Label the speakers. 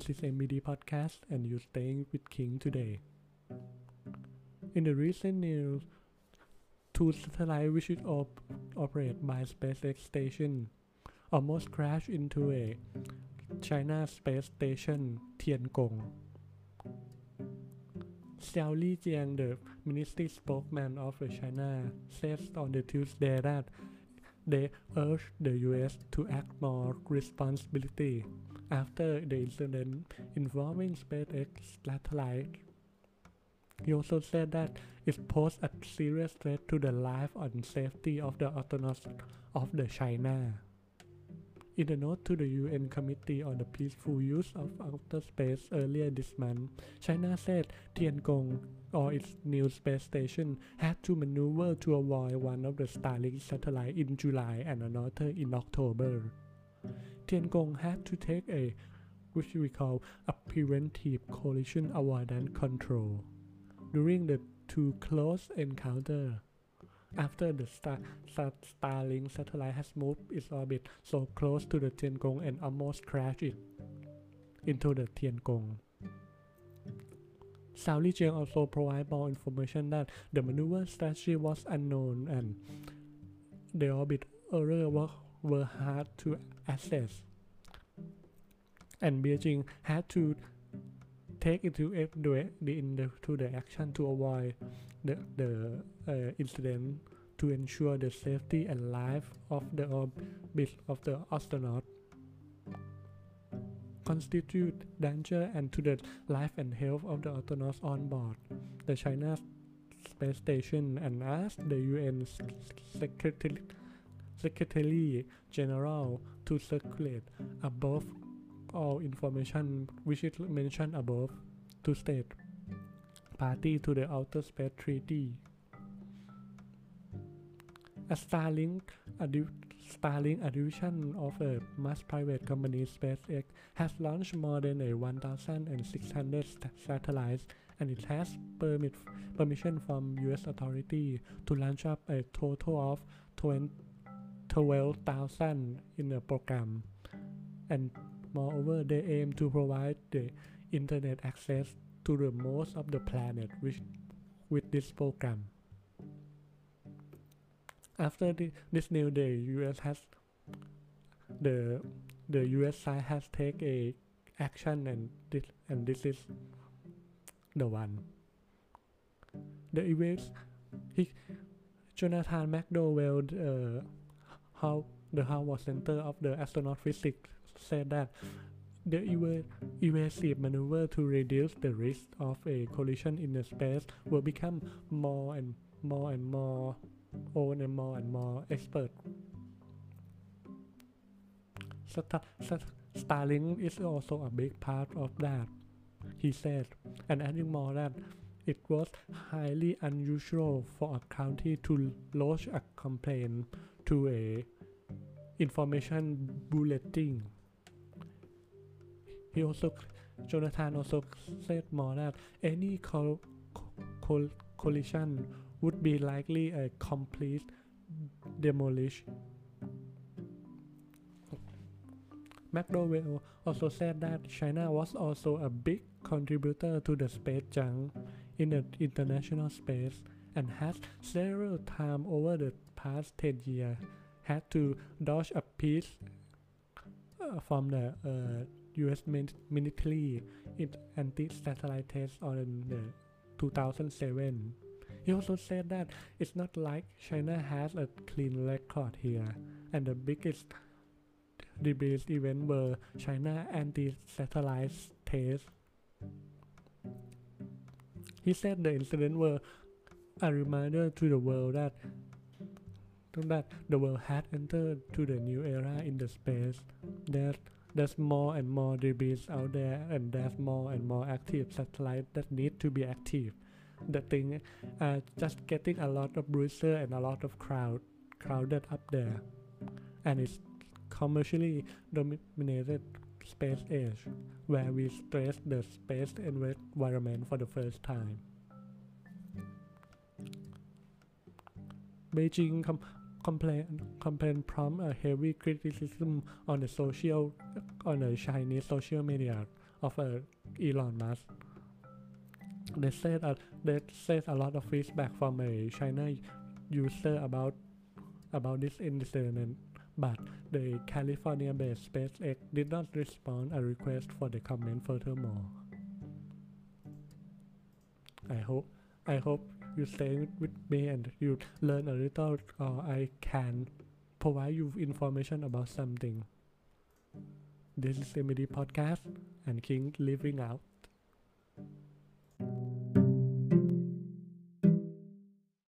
Speaker 1: This is MBD Podcast, and you're staying with King today. In the recent news, two satellites which is op- operated by SpaceX station almost crashed into a China space station Tiangong. Zhao Lijian, the ministry spokesman of China, said on the Tuesday that they urged the US to act more responsibility after the incident involving SpaceX satellite. He also said that it posed a serious threat to the life and safety of the astronauts of the China. In a note to the UN Committee on the Peaceful Use of Outer Space earlier this month, China said Tiangong, or its new space station, had to maneuver to avoid one of the Starlink satellites in July and another in October. Tiangong had to take a which we call a preventive collision avoidance control during the two close encounter after the Star, Star, Starlink satellite has moved its orbit so close to the Tiangong and almost crashed it into the Tiangong. Zhao Lijian also provided more information that the maneuver strategy was unknown and the orbit error were, were hard to assess. And Beijing had to take into the, the, to the action to avoid the, the uh, incident to ensure the safety and life of the orbit of the astronaut constitute danger and to the life and health of the astronauts on board the China space station and asked the UN Secretary, Secretary General to circulate above all information which is mentioned above to state party to the Outer Space Treaty. A Starlink, a Starlink, a division of a mass private company SpaceX, has launched more than a 1,600 satellites, and it has permit, permission from U.S. authority to launch up a total of 12,000 in the program. And moreover, they aim to provide the internet access to the most of the planet with, with this program. After the, this new day, US has the the US side has take a action and this and this is the one. The events he Jonathan McDowell uh, how the Harvard Center of the Astronaut Physics said that the evasive maneuver to reduce the risk of a collision in the space will become more and more and more own and more and more expert. Starlink is also a big part of that, he said, and adding more that it was highly unusual for a county to lodge a complaint to a information bulletin he also, Jonathan also said more that any col- col- collision would be likely a complete demolition. McDowell also said that China was also a big contributor to the space junk in the international space and has several times over the past 10 years had to dodge a piece uh, from the uh, U.S. military in anti-satellite test on the 2007. He also said that it's not like China has a clean record here, and the biggest debate event were China anti-satellite test. He said the incident were a reminder to the world that that the world had entered to the new era in the space. That there's more and more debris out there and there's more and more active satellites that need to be active. The thing uh, just getting a lot of bruiser and a lot of crowd crowded up there. And it's commercially dominated space age where we stress the space environment for the first time Beijing com- complain complain prompt a heavy criticism on the social on the Chinese social media of uh, Elon Musk. They said uh, they said a lot of feedback from a China user about about this incident, but the California-based SpaceX did not respond a request for the comment furthermore. I hope I hope you stay with me and you learn a little or I can provide you information about something. This is MD Podcast and King Living Out.